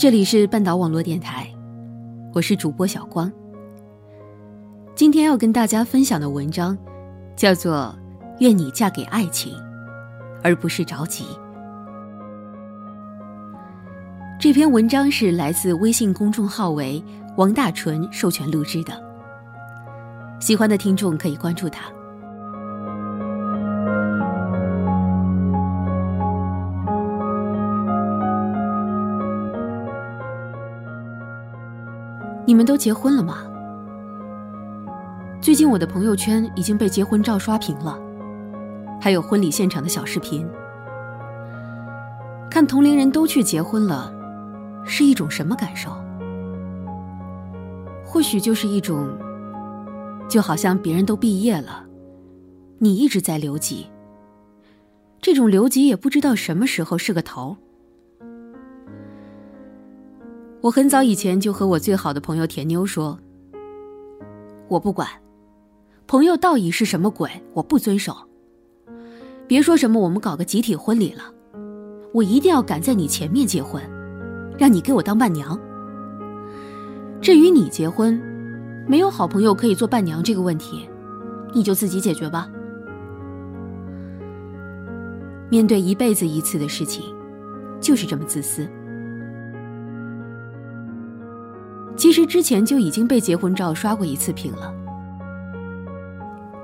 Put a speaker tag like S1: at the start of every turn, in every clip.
S1: 这里是半岛网络电台，我是主播小光。今天要跟大家分享的文章，叫做《愿你嫁给爱情，而不是着急》。这篇文章是来自微信公众号为王大纯授权录制的，喜欢的听众可以关注他。你们都结婚了吗？最近我的朋友圈已经被结婚照刷屏了，还有婚礼现场的小视频。看同龄人都去结婚了，是一种什么感受？或许就是一种，就好像别人都毕业了，你一直在留级。这种留级也不知道什么时候是个头。我很早以前就和我最好的朋友甜妞说：“我不管，朋友到底是什么鬼，我不遵守。别说什么我们搞个集体婚礼了，我一定要赶在你前面结婚，让你给我当伴娘。至于你结婚，没有好朋友可以做伴娘这个问题，你就自己解决吧。面对一辈子一次的事情，就是这么自私。”其实之前就已经被结婚照刷过一次屏了，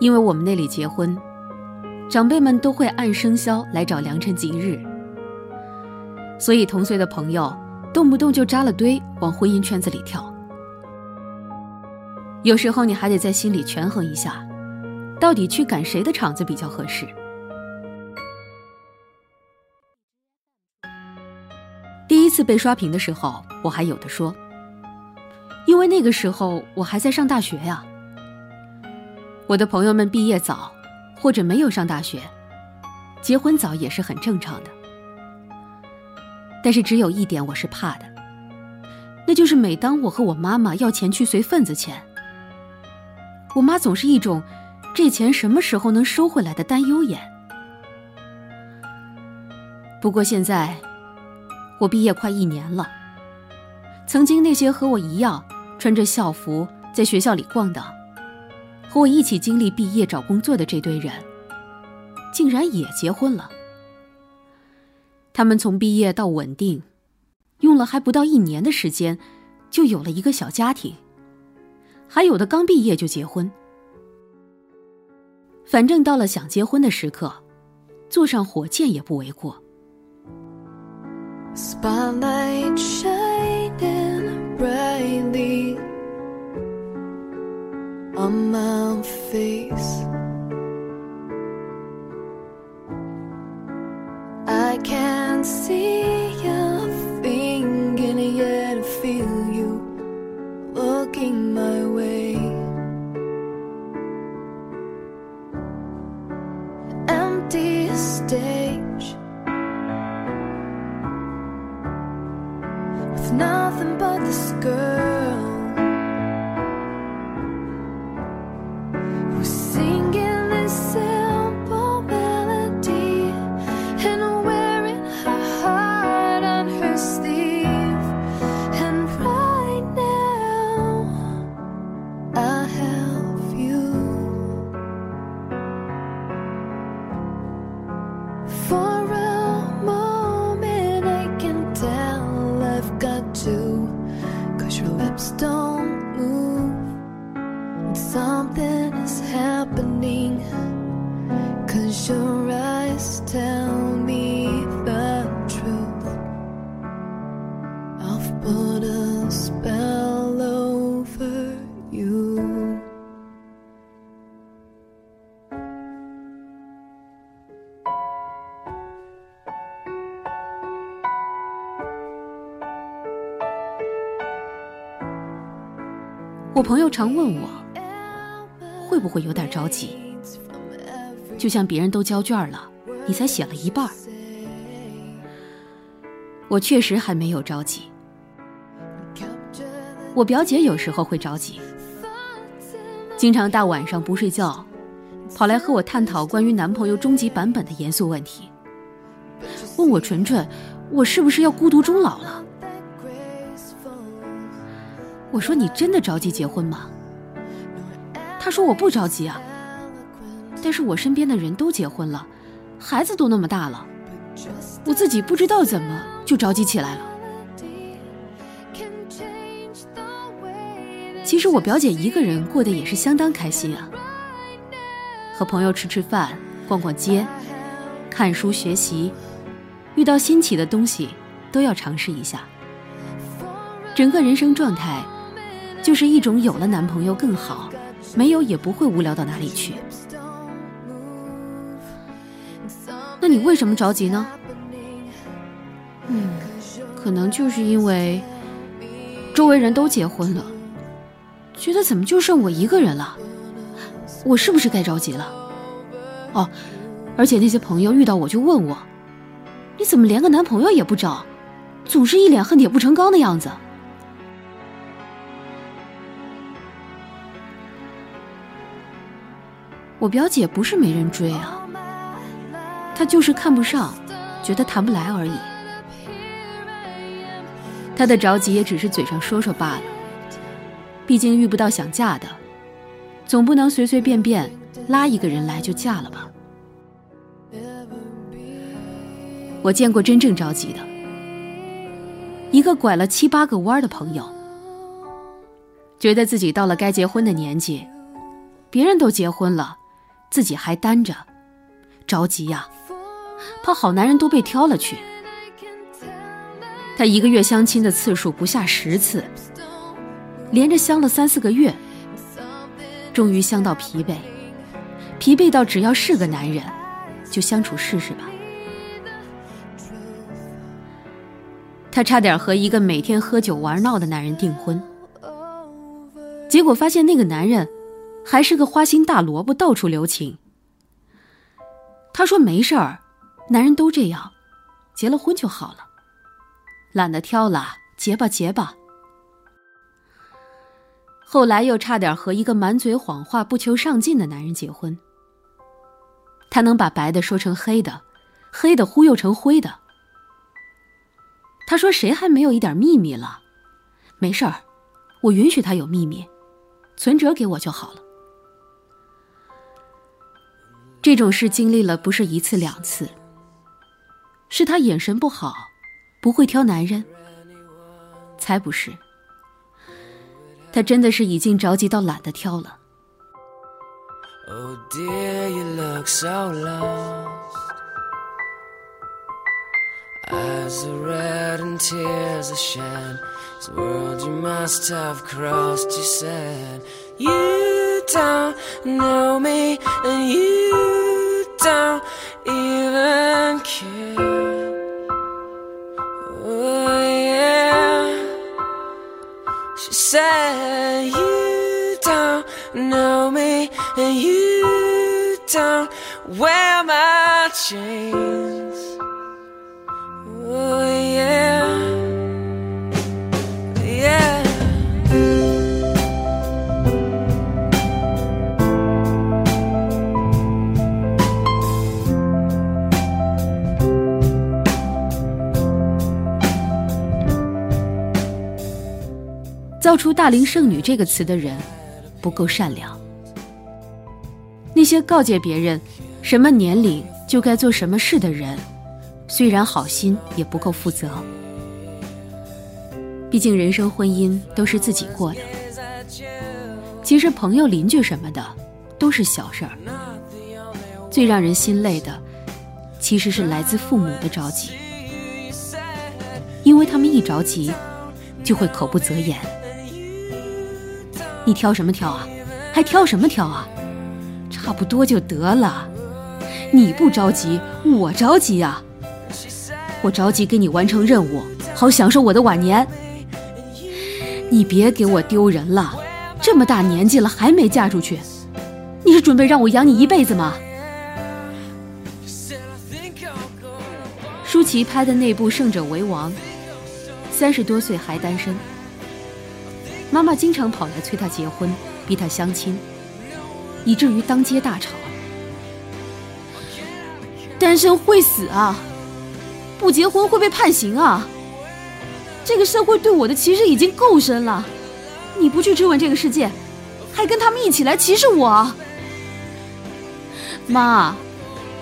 S1: 因为我们那里结婚，长辈们都会按生肖来找良辰吉日，所以同岁的朋友动不动就扎了堆往婚姻圈子里跳。有时候你还得在心里权衡一下，到底去赶谁的场子比较合适。第一次被刷屏的时候，我还有的说。因为那个时候我还在上大学呀，我的朋友们毕业早，或者没有上大学，结婚早也是很正常的。但是只有一点我是怕的，那就是每当我和我妈妈要钱去随份子钱，我妈总是一种这钱什么时候能收回来的担忧眼。不过现在我毕业快一年了，曾经那些和我一样。穿着校服在学校里逛的，和我一起经历毕业找工作的这堆人，竟然也结婚了。他们从毕业到稳定，用了还不到一年的时间，就有了一个小家庭。还有的刚毕业就结婚。反正到了想结婚的时刻，坐上火箭也不为过。Spotlight on my face. I can't see your finger yet I feel you looking my way. Empty stage. with nothing but this girl don't 我朋友常问我，会不会有点着急？就像别人都交卷了，你才写了一半。我确实还没有着急。我表姐有时候会着急，经常大晚上不睡觉，跑来和我探讨关于男朋友终极版本的严肃问题，问我纯纯，我是不是要孤独终老了？我说：“你真的着急结婚吗？”他说：“我不着急啊，但是我身边的人都结婚了，孩子都那么大了，我自己不知道怎么就着急起来了。”其实我表姐一个人过得也是相当开心啊，和朋友吃吃饭、逛逛街、看书学习，遇到新奇的东西都要尝试一下。整个人生状态，就是一种有了男朋友更好，没有也不会无聊到哪里去。那你为什么着急呢？嗯，可能就是因为周围人都结婚了，觉得怎么就剩我一个人了？我是不是该着急了？哦，而且那些朋友遇到我就问我，你怎么连个男朋友也不找，总是一脸恨铁不成钢的样子。我表姐不是没人追啊，她就是看不上，觉得谈不来而已。她的着急也只是嘴上说说罢了，毕竟遇不到想嫁的，总不能随随便便拉一个人来就嫁了吧。我见过真正着急的，一个拐了七八个弯的朋友，觉得自己到了该结婚的年纪，别人都结婚了。自己还单着，着急呀，怕好男人都被挑了去。他一个月相亲的次数不下十次，连着相了三四个月，终于相到疲惫，疲惫到只要是个男人，就相处试试吧。他差点和一个每天喝酒玩闹的男人订婚，结果发现那个男人。还是个花心大萝卜，到处留情。他说没事儿，男人都这样，结了婚就好了，懒得挑了，结吧结吧。后来又差点和一个满嘴谎话、不求上进的男人结婚。他能把白的说成黑的，黑的忽悠成灰的。他说谁还没有一点秘密了？没事儿，我允许他有秘密，存折给我就好了。这种事经历了不是一次两次，是他眼神不好，不会挑男人，才不是。他真的是已经着急到懒得挑了。Don't know me and you don't even care. Oh, yeah. She said, You don't know me and you don't wear my chains. 造出“大龄剩女”这个词的人，不够善良。那些告诫别人什么年龄就该做什么事的人，虽然好心，也不够负责。毕竟人生婚姻都是自己过的，其实朋友、邻居什么的都是小事儿。最让人心累的，其实是来自父母的着急，因为他们一着急，就会口不择言。你挑什么挑啊？还挑什么挑啊？差不多就得了。你不着急，我着急啊！我着急给你完成任务，好享受我的晚年。你别给我丢人了，这么大年纪了还没嫁出去，你是准备让我养你一辈子吗？舒淇拍的那部《胜者为王》，三十多岁还单身。妈妈经常跑来催他结婚，逼他相亲，以至于当街大吵。单身会死啊！不结婚会被判刑啊！这个社会对我的歧视已经够深了，你不去质问这个世界，还跟他们一起来歧视我？妈，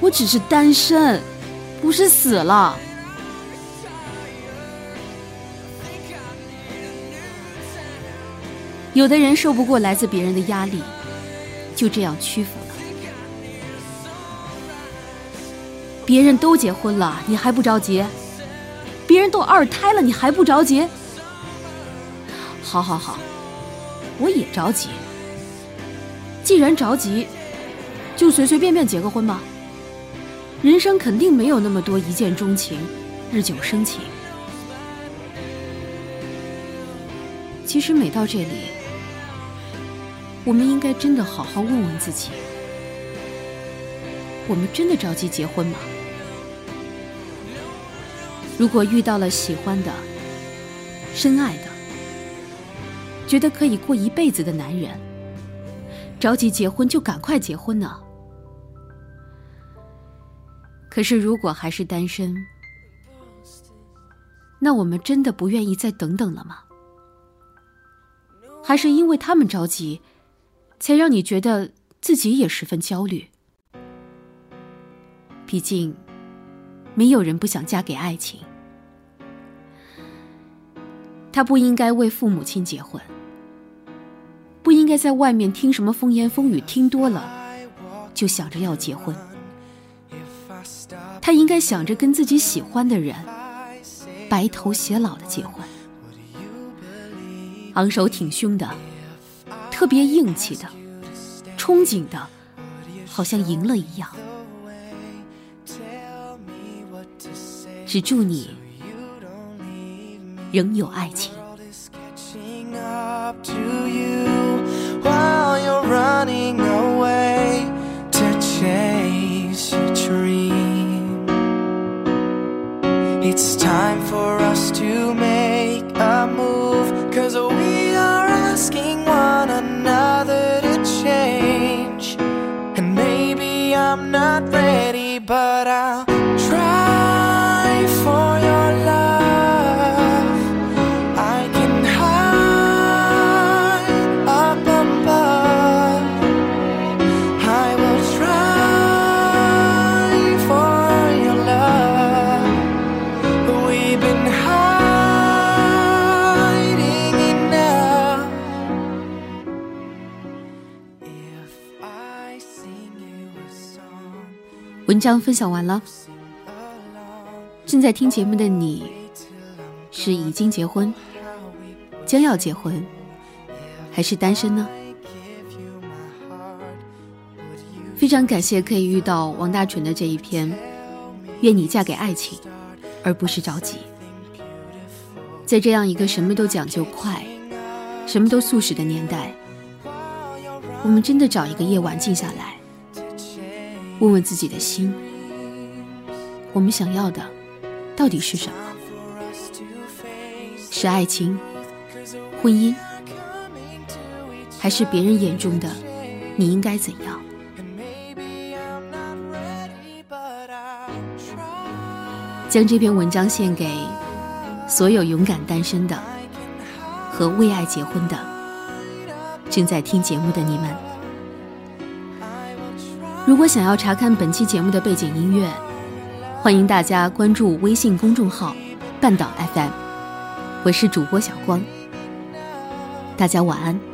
S1: 我只是单身，不是死了。有的人受不过来自别人的压力，就这样屈服了。别人都结婚了，你还不着急？别人都二胎了，你还不着急？好好好，我也着急。既然着急，就随随便便结个婚吧。人生肯定没有那么多一见钟情、日久生情。其实每到这里。我们应该真的好好问问自己：我们真的着急结婚吗？如果遇到了喜欢的、深爱的、觉得可以过一辈子的男人，着急结婚就赶快结婚呢？可是如果还是单身，那我们真的不愿意再等等了吗？还是因为他们着急？才让你觉得自己也十分焦虑。毕竟，没有人不想嫁给爱情。他不应该为父母亲结婚，不应该在外面听什么风言风语，听多了就想着要结婚。他应该想着跟自己喜欢的人白头偕老的结婚，昂首挺胸的。特别硬气的，憧憬的，好像赢了一样。只祝你仍有爱情。章分享完了，正在听节目的你，是已经结婚、将要结婚，还是单身呢？非常感谢可以遇到王大纯的这一篇，愿你嫁给爱情，而不是着急。在这样一个什么都讲究快、什么都速食的年代，我们真的找一个夜晚静下来。问问自己的心，我们想要的到底是什么？是爱情、婚姻，还是别人眼中的你应该怎样？将这篇文章献给所有勇敢单身的和为爱结婚的正在听节目的你们。如果想要查看本期节目的背景音乐，欢迎大家关注微信公众号“半岛 FM”。我是主播小光，大家晚安。